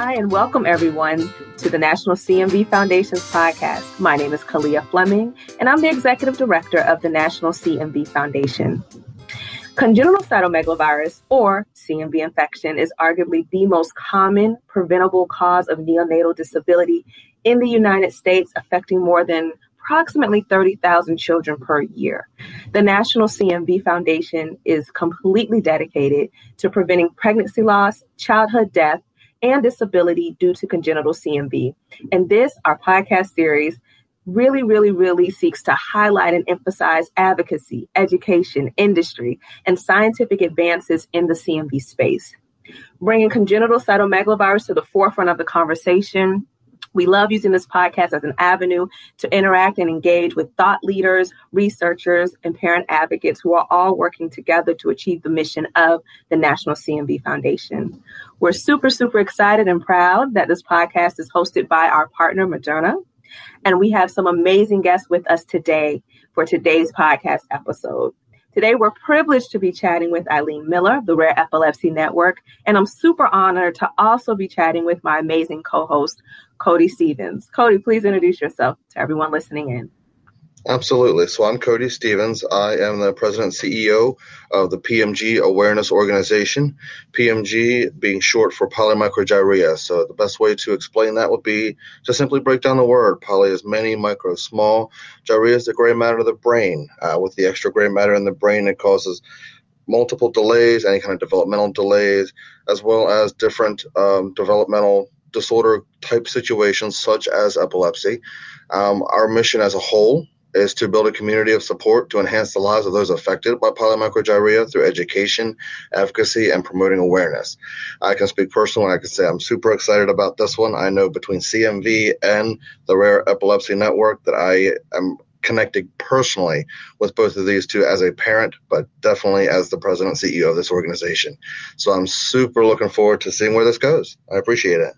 Hi, and welcome everyone to the National CMV Foundation's podcast. My name is Kalia Fleming, and I'm the Executive Director of the National CMV Foundation. Congenital cytomegalovirus, or CMV infection, is arguably the most common preventable cause of neonatal disability in the United States, affecting more than approximately 30,000 children per year. The National CMV Foundation is completely dedicated to preventing pregnancy loss, childhood death, and disability due to congenital CMV. And this, our podcast series, really, really, really seeks to highlight and emphasize advocacy, education, industry, and scientific advances in the CMV space. Bringing congenital cytomegalovirus to the forefront of the conversation we love using this podcast as an avenue to interact and engage with thought leaders, researchers, and parent advocates who are all working together to achieve the mission of the National CMV Foundation. We're super, super excited and proud that this podcast is hosted by our partner, Moderna. And we have some amazing guests with us today for today's podcast episode. Today, we're privileged to be chatting with Eileen Miller, of the Rare Epilepsy Network, and I'm super honored to also be chatting with my amazing co host, Cody Stevens. Cody, please introduce yourself to everyone listening in. Absolutely. So I'm Cody Stevens. I am the president CEO of the PMG Awareness Organization. PMG being short for polymicrogyria. So the best way to explain that would be to simply break down the word. Poly is many, micro small. Gyria is the gray matter of the brain. Uh, with the extra gray matter in the brain, it causes multiple delays, any kind of developmental delays, as well as different um, developmental disorder type situations such as epilepsy. Um, our mission as a whole is to build a community of support to enhance the lives of those affected by polymicrogyria through education, advocacy, and promoting awareness. I can speak personally. I can say I'm super excited about this one. I know between CMV and the Rare Epilepsy Network that I am connected personally with both of these two as a parent, but definitely as the president CEO of this organization. So I'm super looking forward to seeing where this goes. I appreciate it.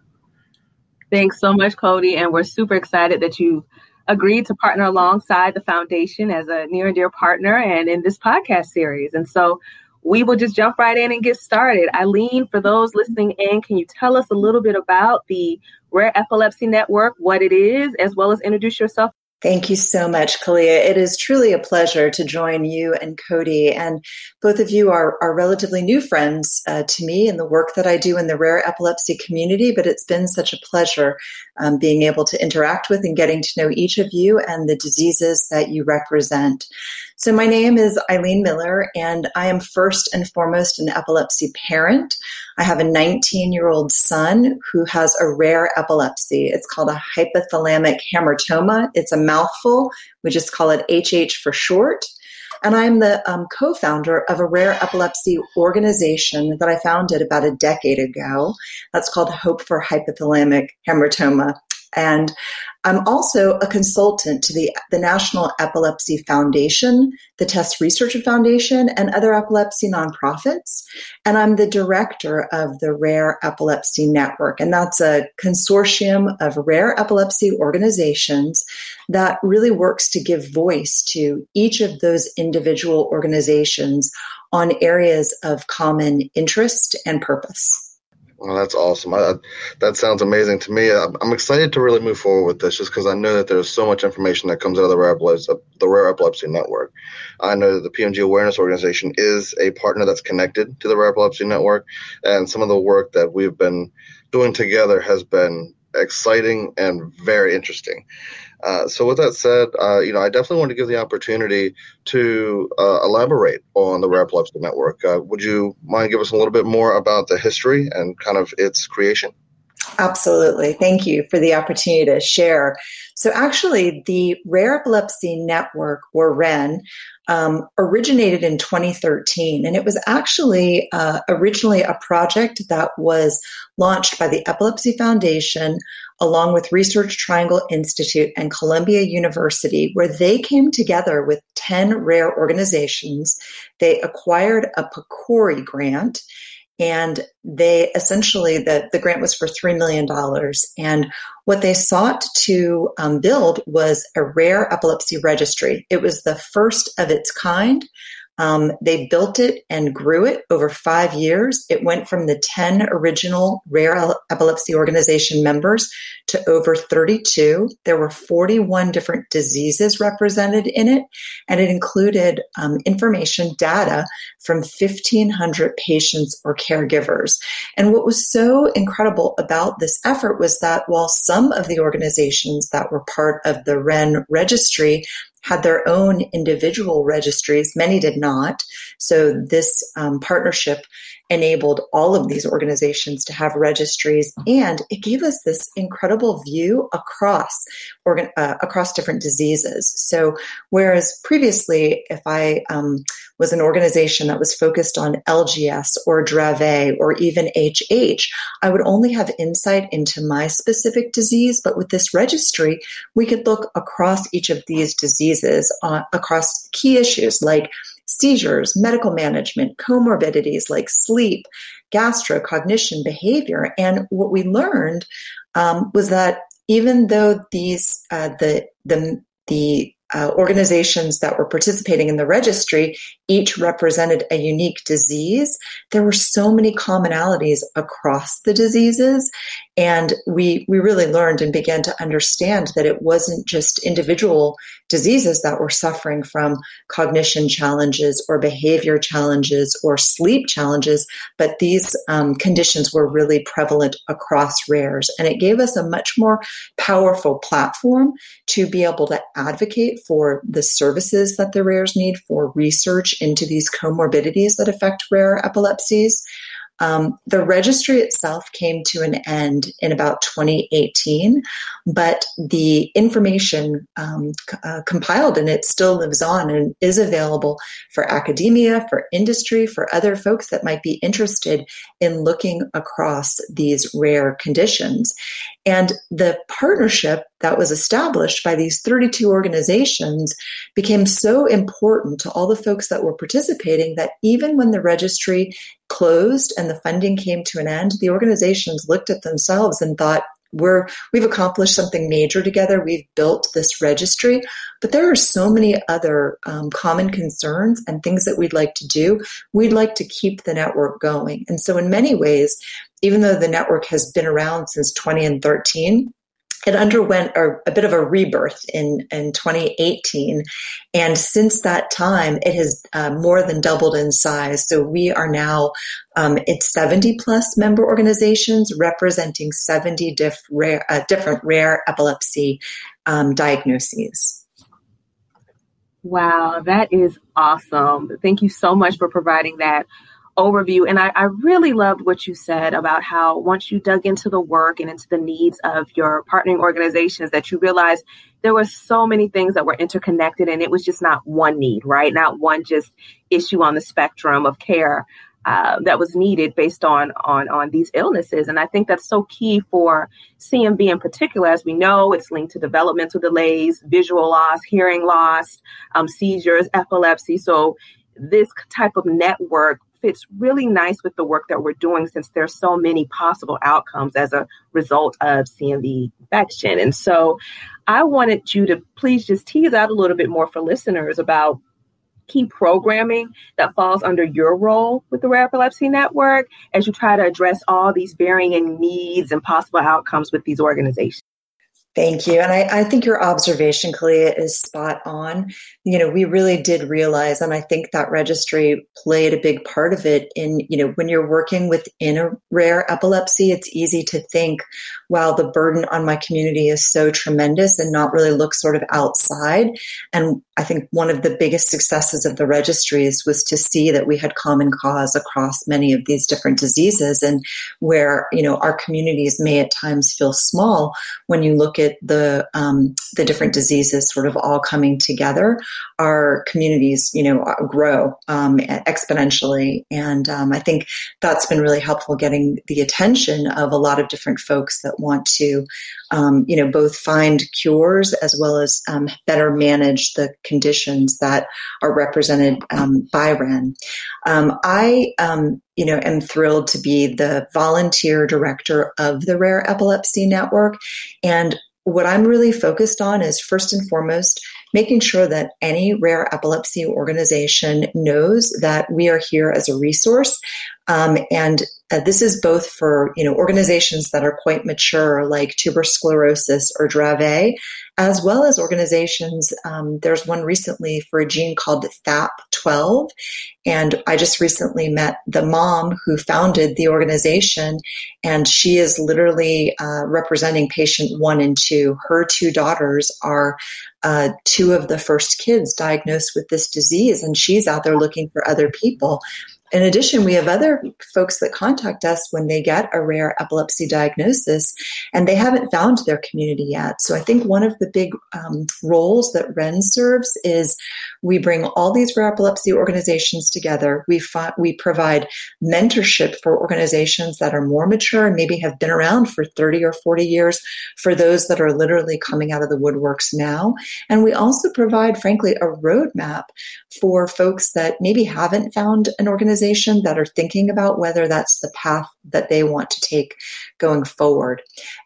Thanks so much, Cody. And we're super excited that you've agreed to partner alongside the foundation as a near and dear partner and in this podcast series. And so we will just jump right in and get started. Eileen, for those listening in, can you tell us a little bit about the Rare Epilepsy Network, what it is, as well as introduce yourself Thank you so much, Kalia. It is truly a pleasure to join you and Cody. And both of you are, are relatively new friends uh, to me in the work that I do in the rare epilepsy community, but it's been such a pleasure um, being able to interact with and getting to know each of you and the diseases that you represent. So, my name is Eileen Miller, and I am first and foremost an epilepsy parent. I have a 19 year old son who has a rare epilepsy. It's called a hypothalamic hamartoma. It's a mouthful. We just call it HH for short. And I'm the um, co founder of a rare epilepsy organization that I founded about a decade ago. That's called Hope for Hypothalamic Hamartoma. And I'm also a consultant to the, the National Epilepsy Foundation, the TESS Research Foundation, and other epilepsy nonprofits. And I'm the director of the Rare Epilepsy Network. And that's a consortium of rare epilepsy organizations that really works to give voice to each of those individual organizations on areas of common interest and purpose. Well, that's awesome. I, that sounds amazing to me. I'm, I'm, excited to really move forward with this just because I know that there's so much information that comes out of the Rare, Epilepsy, the Rare Epilepsy Network. I know that the PMG Awareness Organization is a partner that's connected to the Rare Epilepsy Network, and some of the work that we've been doing together has been exciting and very interesting. Uh, so with that said, uh, you know, I definitely want to give the opportunity to uh, elaborate on the Rare Epilepsy Network. Uh, would you mind give us a little bit more about the history and kind of its creation? Absolutely. Thank you for the opportunity to share. So, actually, the Rare Epilepsy Network, or REN, um, originated in 2013. And it was actually uh, originally a project that was launched by the Epilepsy Foundation along with Research Triangle Institute and Columbia University, where they came together with 10 rare organizations. They acquired a PCORI grant and they essentially the, the grant was for $3 million and what they sought to um, build was a rare epilepsy registry. It was the first of its kind Um, they built it and grew it over five years. It went from the 10 original rare epilepsy organization members to over 32. There were 41 different diseases represented in it, and it included um, information data from 1,500 patients or caregivers. And what was so incredible about this effort was that while some of the organizations that were part of the REN registry had their own individual registries. Many did not. So this um, partnership enabled all of these organizations to have registries, and it gave us this incredible view across organ, uh, across different diseases. So, whereas previously, if I um, was an organization that was focused on LGS or Dravet or even HH, I would only have insight into my specific disease. But with this registry, we could look across each of these diseases uh, across key issues like seizures, medical management, comorbidities like sleep, gastro, cognition, behavior. And what we learned um, was that even though these uh, the the the uh, organizations that were participating in the registry each represented a unique disease. There were so many commonalities across the diseases, and we we really learned and began to understand that it wasn't just individual diseases that were suffering from cognition challenges or behavior challenges or sleep challenges, but these um, conditions were really prevalent across rares, and it gave us a much more powerful platform to be able to advocate for the services that the rares need for research into these comorbidities that affect rare epilepsies. Um, the registry itself came to an end in about 2018, but the information um, uh, compiled in it still lives on and is available for academia, for industry, for other folks that might be interested in looking across these rare conditions. And the partnership that was established by these 32 organizations became so important to all the folks that were participating that even when the registry closed and the funding came to an end, the organizations looked at themselves and thought, we're we've accomplished something major together. We've built this registry, but there are so many other um, common concerns and things that we'd like to do. We'd like to keep the network going, and so in many ways, even though the network has been around since 2013, it underwent a, a, bit of a rebirth in, in 2018. And since that time, it has uh, more than doubled in size. So we are now um, it's 70 plus member organizations representing 70 diff rare, uh, different rare epilepsy um, diagnoses. Wow, that is awesome. Thank you so much for providing that overview. And I, I, really loved what you said about how once you dug into the work and into the needs of your partnering organizations, that you realized there were so many things that were interconnected and it was just not one need, right? Not one just issue on the spectrum of care. Uh, that was needed based on on on these illnesses, and I think that's so key for CMV in particular. As we know, it's linked to developmental delays, visual loss, hearing loss, um, seizures, epilepsy. So this type of network fits really nice with the work that we're doing since there's so many possible outcomes as a result of CMV infection. And so I wanted you to please just tease out a little bit more for listeners about key programming that falls under your role with the Rare Epilepsy Network as you try to address all these varying needs and possible outcomes with these organizations. Thank you. And I, I, think your observation, Kalia, is spot on. You know, we really did realize, and I think that registry played a big part of it in, you know, when you're working within a rare epilepsy, it's easy to think, wow, the burden on my community is so tremendous and not really look sort of outside. And I think one of the biggest successes of the registries was to see that we had common cause across many of these different diseases and where, you know, our communities may at times feel small when you look at the um, the different diseases sort of all coming together, our communities, you know, grow um, exponentially. And um, I think that's been really helpful getting the attention of a lot of different folks that want to, um, you know, both find cures as well as um, better manage the conditions that are represented um, by REN. I you know, am thrilled to be the volunteer director of the Rare Epilepsy Network. And what I'm really focused on is first and foremost making sure that any rare epilepsy organization knows that we are here as a resource. Um, and uh, this is both for you know organizations that are quite mature, like Tuberous Sclerosis or Dravet, as well as organizations. Um, there's one recently for a gene called FAP12, and I just recently met the mom who founded the organization, and she is literally uh, representing patient one and two. Her two daughters are uh, two of the first kids diagnosed with this disease, and she's out there looking for other people in addition, we have other folks that contact us when they get a rare epilepsy diagnosis and they haven't found their community yet. So I think one of the big um, roles that REN serves is we bring all these epilepsy organizations together. We, fi- we provide mentorship for organizations that are more mature and maybe have been around for 30 or 40 years for those that are literally coming out of the woodworks now. And we also provide, frankly, a roadmap for folks that maybe haven't found an organization that are thinking about whether that's the path that they want to take going forward.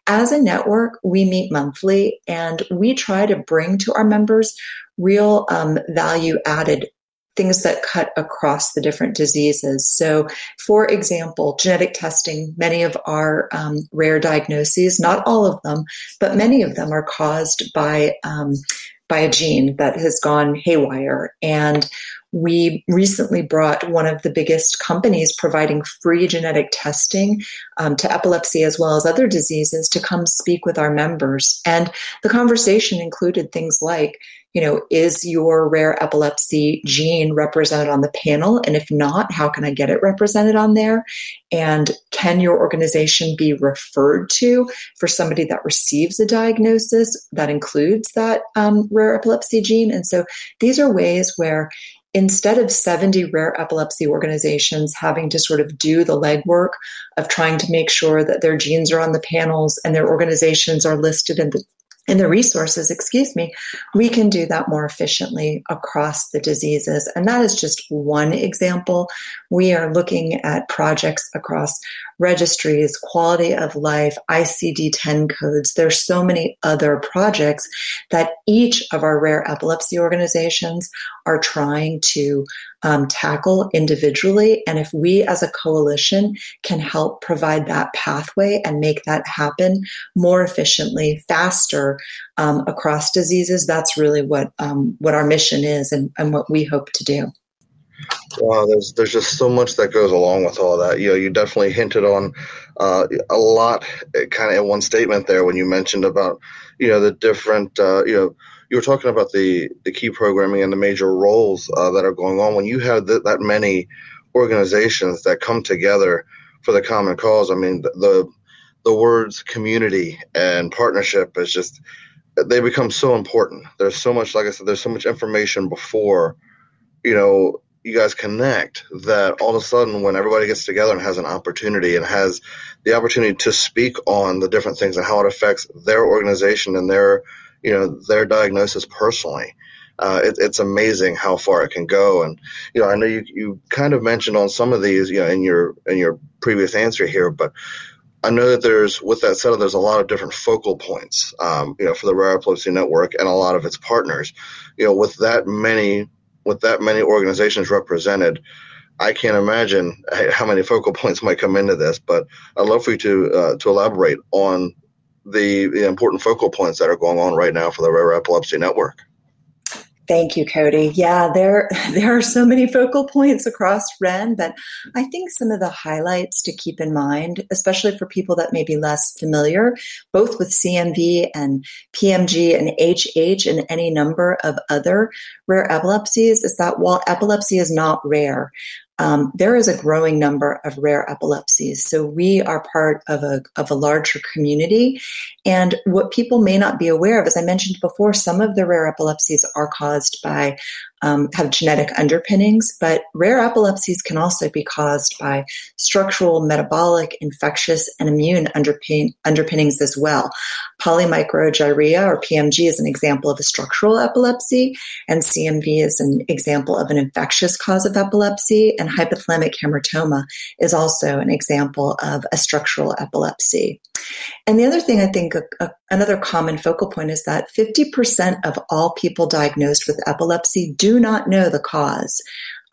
As a network, we meet monthly and we try to bring to our members real um, value added things that cut across the different diseases. So, for example, genetic testing, many of our um, rare diagnoses, not all of them, but many of them are caused by. Um, by a gene that has gone haywire. And we recently brought one of the biggest companies providing free genetic testing um, to epilepsy as well as other diseases to come speak with our members. And the conversation included things like, you know, is your rare epilepsy gene represented on the panel? And if not, how can I get it represented on there? And can your organization be referred to for somebody that receives a diagnosis that includes that um, rare epilepsy gene? And so these are ways where instead of 70 rare epilepsy organizations having to sort of do the legwork of trying to make sure that their genes are on the panels and their organizations are listed in the in the resources, excuse me, we can do that more efficiently across the diseases. And that is just one example. We are looking at projects across registries, quality of life, ICD 10 codes. There's so many other projects that each of our rare epilepsy organizations are trying to um, tackle individually. And if we as a coalition can help provide that pathway and make that happen more efficiently, faster um, across diseases, that's really what um, what our mission is and, and what we hope to do. Wow, there's there's just so much that goes along with all that. You know, you definitely hinted on uh, a lot, eh, kind of in one statement there when you mentioned about you know the different uh, you know you were talking about the the key programming and the major roles uh, that are going on. When you have th- that many organizations that come together for the common cause, I mean the, the the words community and partnership is just they become so important. There's so much, like I said, there's so much information before you know you guys connect that all of a sudden when everybody gets together and has an opportunity and has the opportunity to speak on the different things and how it affects their organization and their you know their diagnosis personally uh, it, it's amazing how far it can go and you know i know you, you kind of mentioned on some of these you know in your in your previous answer here but I know that there's, with that said, there's a lot of different focal points, um, you know, for the Rare Epilepsy Network and a lot of its partners. You know, with that many with that many organizations represented, I can't imagine how many focal points might come into this. But I'd love for you to uh, to elaborate on the, the important focal points that are going on right now for the Rare Epilepsy Network. Thank you, Cody. Yeah, there there are so many focal points across REN, but I think some of the highlights to keep in mind, especially for people that may be less familiar, both with CMV and PMG and HH and any number of other rare epilepsies, is that while epilepsy is not rare, um, there is a growing number of rare epilepsies. So we are part of a, of a larger community. And what people may not be aware of, as I mentioned before, some of the rare epilepsies are caused by um, have genetic underpinnings, but rare epilepsies can also be caused by structural, metabolic, infectious, and immune underpin- underpinnings as well. Polymicrogyria or PMG is an example of a structural epilepsy, and CMV is an example of an infectious cause of epilepsy, and hypothalamic hamartoma is also an example of a structural epilepsy. And the other thing I think, a, a, another common focal point is that 50% of all people diagnosed with epilepsy do not know the cause.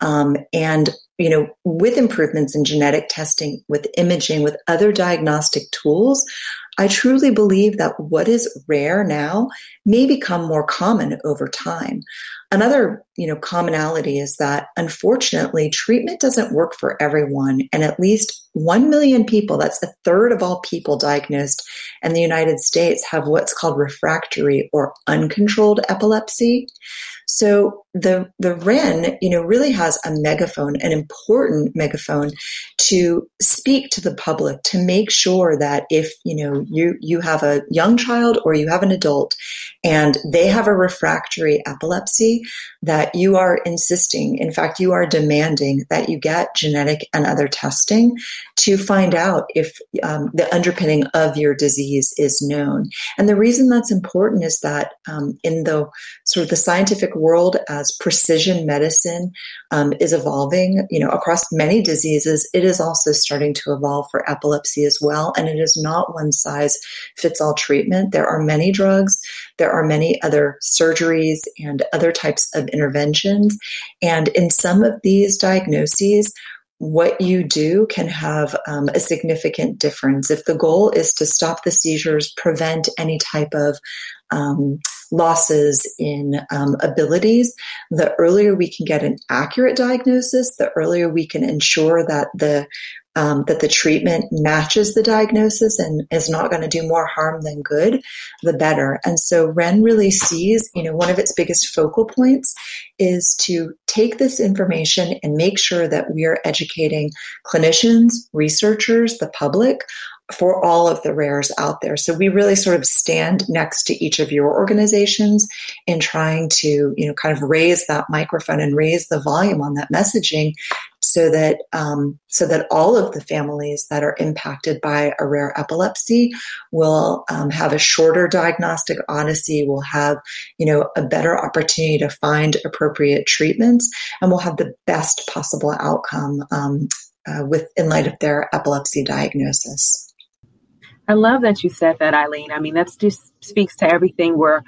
Um, and you know, with improvements in genetic testing, with imaging, with other diagnostic tools, I truly believe that what is rare now may become more common over time. Another, you know, commonality is that unfortunately treatment doesn't work for everyone and at least 1 million people, that's a third of all people diagnosed in the United States have what's called refractory or uncontrolled epilepsy. So the the REN, you know, really has a megaphone, an important megaphone to speak to the public to make sure that if, you know, you you have a young child or you have an adult and they have a refractory epilepsy, that you are insisting, in fact, you are demanding that you get genetic and other testing to find out if um, the underpinning of your disease is known. And the reason that's important is that um, in the sort of the scientific world, as precision medicine um, is evolving, you know, across many diseases, it is also starting to evolve for epilepsy as well. And it is not one size fits all treatment. There are many drugs. There are many other surgeries and other types of interventions. And in some of these diagnoses, what you do can have um, a significant difference. If the goal is to stop the seizures, prevent any type of um, losses in um, abilities, the earlier we can get an accurate diagnosis, the earlier we can ensure that the um, that the treatment matches the diagnosis and is not going to do more harm than good, the better. And so REN really sees, you know, one of its biggest focal points is to take this information and make sure that we are educating clinicians, researchers, the public for all of the rares out there. So we really sort of stand next to each of your organizations in trying to, you know, kind of raise that microphone and raise the volume on that messaging so that um, so that all of the families that are impacted by a rare epilepsy will um, have a shorter diagnostic odyssey, will have you know a better opportunity to find appropriate treatments, and will have the best possible outcome um, uh, with in light of their epilepsy diagnosis. I love that you said that, Eileen. I mean, that just speaks to everything we're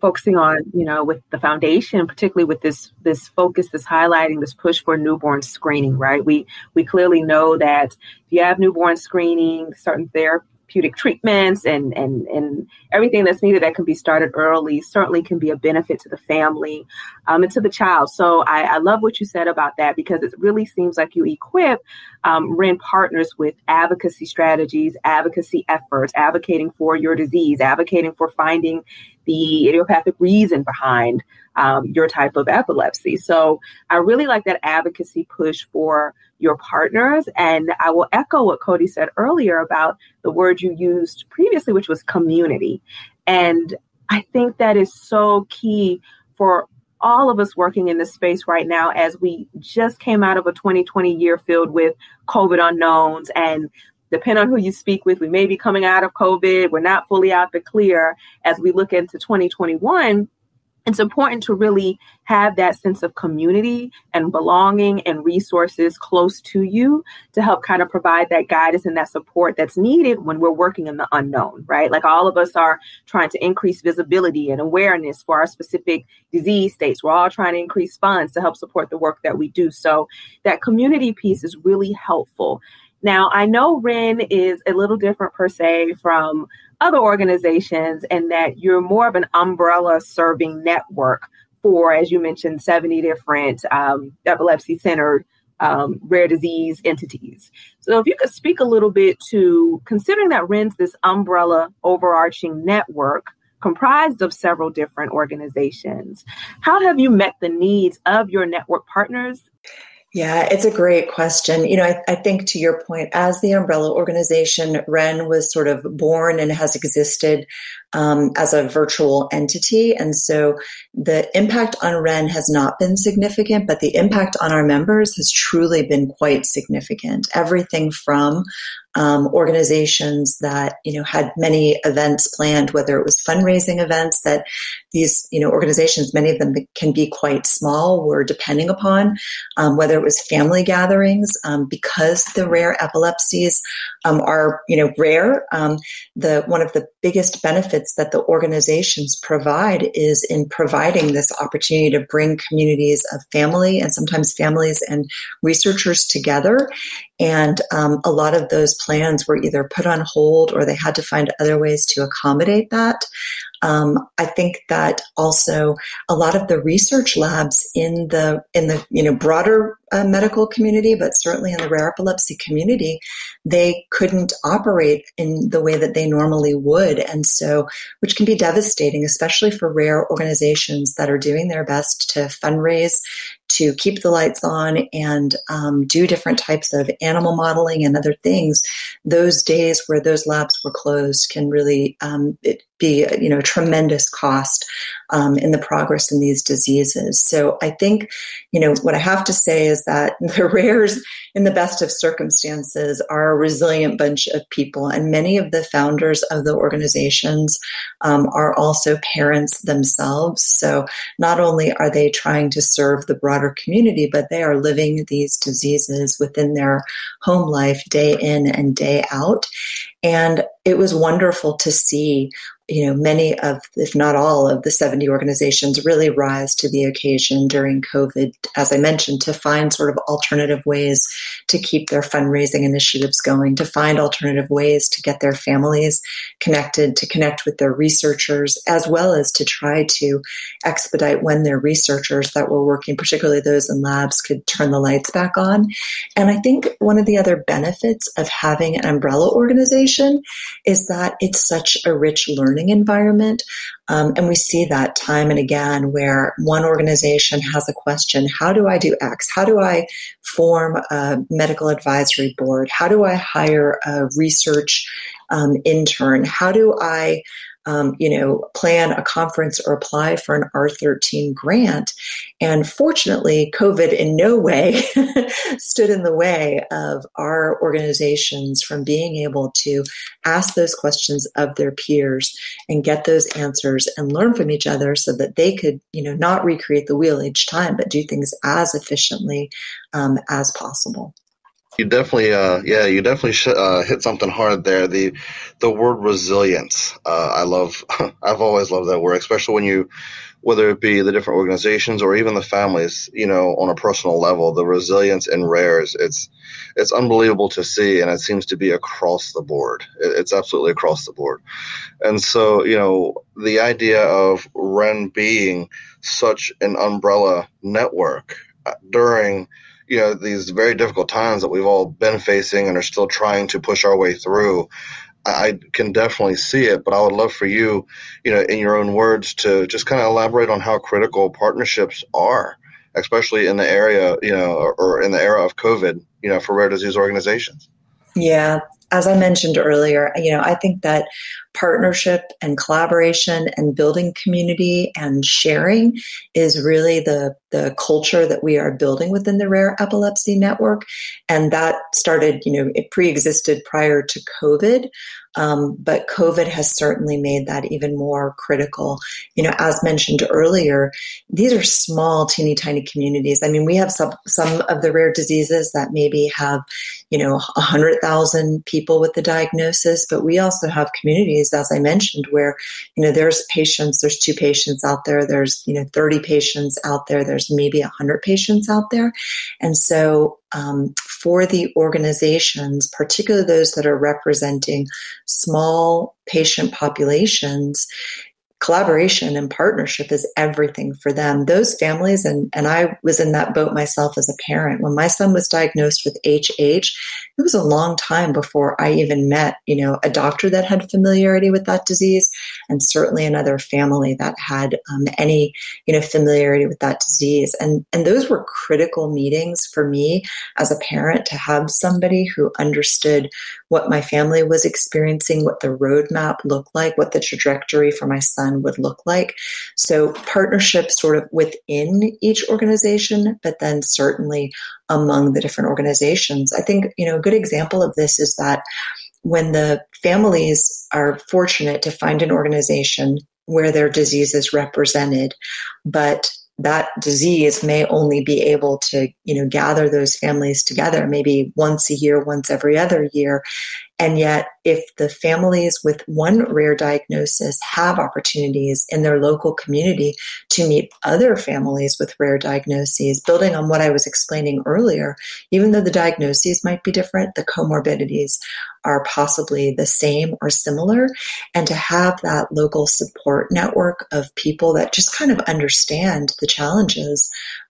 focusing on, you know, with the foundation, particularly with this this focus, this highlighting, this push for newborn screening, right? We we clearly know that if you have newborn screening, certain therapeutic treatments and, and, and everything that's needed that can be started early certainly can be a benefit to the family um, and to the child. So I, I, love what you said about that because it really seems like you equip um, REN partners with advocacy strategies, advocacy efforts, advocating for your disease, advocating for finding the idiopathic reason behind um, your type of epilepsy. So I really like that advocacy push for your partners. And I will echo what Cody said earlier about the word you used previously, which was community. And I think that is so key for all of us working in this space right now as we just came out of a 2020 year filled with COVID unknowns and depending on who you speak with, we may be coming out of COVID. We're not fully out the clear as we look into 2021 it's important to really have that sense of community and belonging and resources close to you to help kind of provide that guidance and that support that's needed when we're working in the unknown, right? Like all of us are trying to increase visibility and awareness for our specific disease states. We're all trying to increase funds to help support the work that we do. So that community piece is really helpful. Now, I know REN is a little different per se from other organizations and that you're more of an umbrella serving network for, as you mentioned, 70 different um, epilepsy centered um, rare disease entities. So, if you could speak a little bit to considering that REN's this umbrella overarching network comprised of several different organizations, how have you met the needs of your network partners yeah, it's a great question. You know, I, I, think to your point, as the umbrella organization, REN was sort of born and has existed um, as a virtual entity. And so the impact on REN has not been significant, but the impact on our members has truly been quite significant. Everything from um, organizations that you know had many events planned, whether it was fundraising events that these you know organizations, many of them can be quite small, were depending upon, um, whether it was family gatherings um, because the rare epilepsies um, are you know rare. Um, the one of the biggest benefits that the organizations provide is in providing this opportunity to bring communities of family and sometimes families and researchers together. And um, a lot of those plans were either put on hold or they had to find other ways to accommodate that. Um, I think that also a lot of the research labs in the in the you know broader uh, medical community, but certainly in the rare epilepsy community, they couldn't operate in the way that they normally would, and so which can be devastating, especially for rare organizations that are doing their best to fundraise to keep the lights on and um, do different types of animal modeling and other things, those days where those labs were closed can really um, be you know tremendous cost um, in the progress in these diseases. So I think you know what I have to say is that the rares, in the best of circumstances, are a resilient bunch of people, and many of the founders of the organizations um, are also parents themselves. So not only are they trying to serve the broader community, but they are living these diseases within their home life day in and day out. And it was wonderful to see you know, many of, if not all of the 70 organizations really rise to the occasion during COVID, as I mentioned, to find sort of alternative ways to keep their fundraising initiatives going, to find alternative ways to get their families connected, to connect with their researchers, as well as to try to expedite when their researchers that were working, particularly those in labs, could turn the lights back on. And I think one of the other benefits of having an umbrella organization is that it's such a rich learning learning environment. Um, and we see that time and again where one organization has a question How do I do X? How do I form a medical advisory board? How do I hire a research um, intern? How do I um, you know, plan a conference or apply for an R13 grant. And fortunately, COVID in no way stood in the way of our organizations from being able to ask those questions of their peers and get those answers and learn from each other so that they could, you know, not recreate the wheel each time, but do things as efficiently um, as possible. You definitely, uh, yeah, you definitely sh- uh, hit something hard there. The the word resilience. Uh, I love. I've always loved that word, especially when you, whether it be the different organizations or even the families. You know, on a personal level, the resilience in rares. It's it's unbelievable to see, and it seems to be across the board. It's absolutely across the board. And so, you know, the idea of REN being such an umbrella network uh, during you know these very difficult times that we've all been facing and are still trying to push our way through I can definitely see it, but I would love for you, you know, in your own words, to just kind of elaborate on how critical partnerships are, especially in the area, you know, or, in the era of COVID, you know, for rare disease organizations. Yeah, as I mentioned earlier, you know, I think that partnership and collaboration and building community and sharing is really the the culture that we are building within the Rare Epilepsy Network, and that started, you know, it pre-existed prior to COVID, um, but COVID has certainly made that even more critical. You know, as mentioned earlier, these are small, teeny tiny communities. I mean, we have some some of the rare diseases that maybe have, you know, hundred thousand people with the diagnosis, but we also have communities as I mentioned, where, you know, there's patients, there's two patients out there, there's, you know, 30 patients out there, there's maybe 100 patients out there. And so um, for the organizations, particularly those that are representing small patient populations, collaboration and partnership is everything for them. Those families, and, and I was in that boat myself as a parent. When my son was diagnosed with HH, it was a long time before I even met, you know, a doctor that had familiarity with that disease, and certainly another family that had um, any, you know, familiarity with that disease. And and those were critical meetings for me as a parent to have somebody who understood what my family was experiencing, what the roadmap looked like, what the trajectory for my son would look like. So partnership sort of within each organization, but then certainly among the different organizations. I think, you know, good example of this is that when the families are fortunate to find an organization where their disease is represented, but that disease may only be able to you know gather those families together maybe once a year once every other year and yet, if the families with one rare diagnosis have opportunities in their local community to meet other families with rare diagnoses, building on what I was explaining earlier, even though the diagnoses might be different, the comorbidities are possibly the same or similar. And to have that local support network of people that just kind of understand the challenges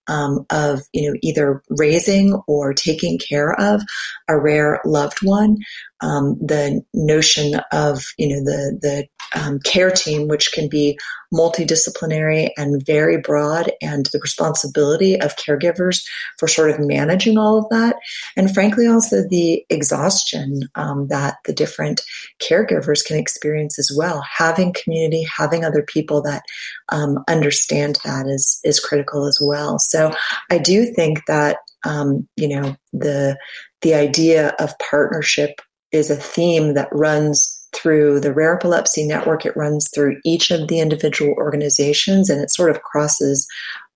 um, of you know either raising or taking care of a rare loved one um, the notion of you know the the um, care team, which can be multidisciplinary and very broad, and the responsibility of caregivers for sort of managing all of that, and frankly also the exhaustion um, that the different caregivers can experience as well. Having community, having other people that um, understand that is is critical as well. So I do think that um, you know the the idea of partnership is a theme that runs through the Rare Epilepsy Network. It runs through each of the individual organizations and it sort of crosses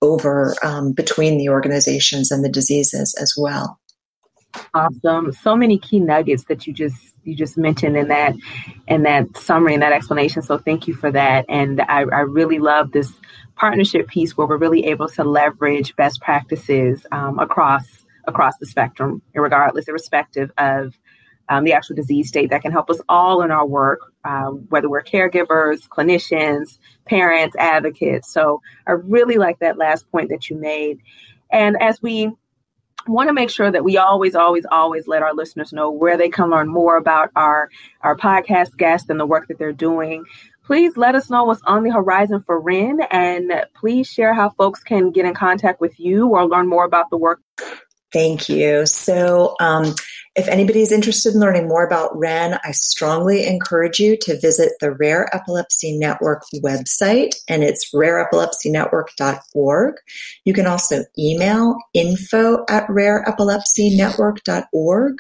over um, between the organizations and the diseases as well. Awesome. So many key nuggets that you just you just mentioned in that in that summary and that explanation. So thank you for that. And I, I really love this partnership piece where we're really able to leverage best practices um, across across the spectrum, regardless, irrespective of um, the actual disease state that can help us all in our work, um, whether we're caregivers, clinicians, parents, advocates. So I really like that last point that you made. And as we want to make sure that we always, always, always let our listeners know where they can learn more about our, our podcast guests and the work that they're doing. Please let us know what's on the horizon for REN and please share how folks can get in contact with you or learn more about the work. Thank you. So, um, if anybody is interested in learning more about REN, I strongly encourage you to visit the Rare Epilepsy Network website, and it's rareepilepsynetwork.org. You can also email info at rareepilepsynetwork.org.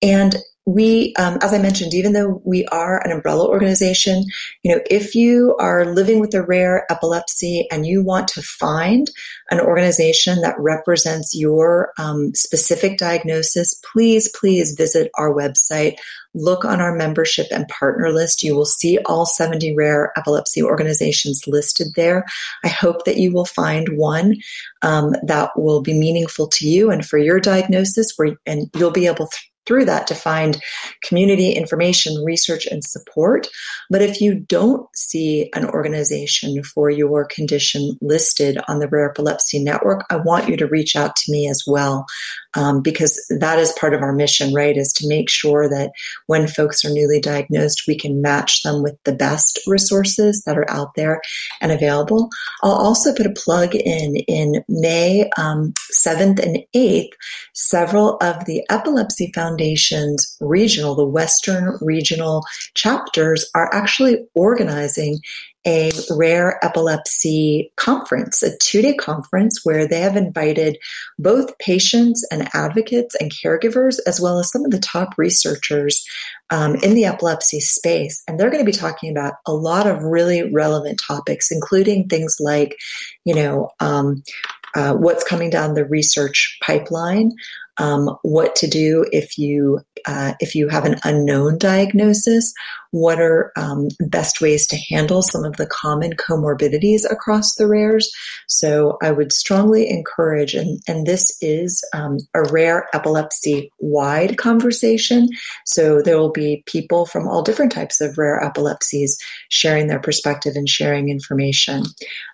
And we, um, as I mentioned, even though we are an umbrella organization, you know, if you are living with a rare epilepsy and you want to find an organization that represents your um, specific diagnosis, please, please visit our website. Look on our membership and partner list. You will see all 70 rare epilepsy organizations listed there. I hope that you will find one um, that will be meaningful to you and for your diagnosis, where and you'll be able to through that to find community information, research, and support. But if you don't see an organization for your condition listed on the Rare Epilepsy Network, I want you to reach out to me as well um, because that is part of our mission, right? Is to make sure that when folks are newly diagnosed, we can match them with the best resources that are out there and available. I'll also put a plug in in May um, 7th and 8th. Several of the Epilepsy Foundation's regional, the Western regional chapters are actually organizing a rare epilepsy conference, a two day conference where they have invited both patients and advocates and caregivers, as well as some of the top researchers um, in the epilepsy space. And they're going to be talking about a lot of really relevant topics, including things like, you know, um, uh, what's coming down the research pipeline, um, what to do if you uh, if you have an unknown diagnosis, what are um, best ways to handle some of the common comorbidities across the rares. So I would strongly encourage, and, and this is um, a rare epilepsy wide conversation. So there will be people from all different types of rare epilepsies sharing their perspective and sharing information.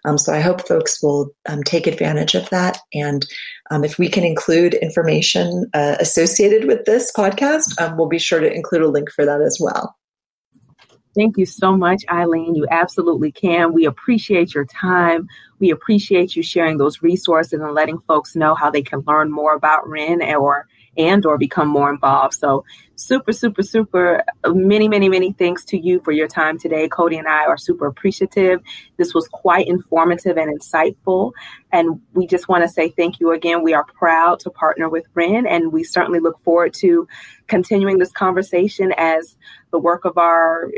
Um, so I hope folks will um, take advantage of that. And um, if we can include information information uh, associated with this podcast, um, we'll be sure to include a link for that as well. Thank you so much, Eileen. You absolutely can. We appreciate your time. We appreciate you sharing those resources and letting folks know how they can learn more about REN or and or become more involved. So super, super, super many, many, many thanks to you for your time today. Cody and I are super appreciative. This was quite informative and insightful. And we just want to say thank you again. We are proud to partner with REN and we certainly look forward to continuing this conversation as the work of our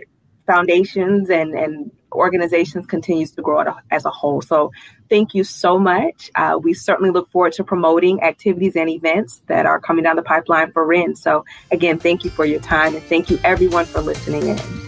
foundations and, and organizations continues to grow as a whole. So thank you so much. Uh, we certainly look forward to promoting activities and events that are coming down the pipeline for REN. So again, thank you for your time and thank you everyone for listening in.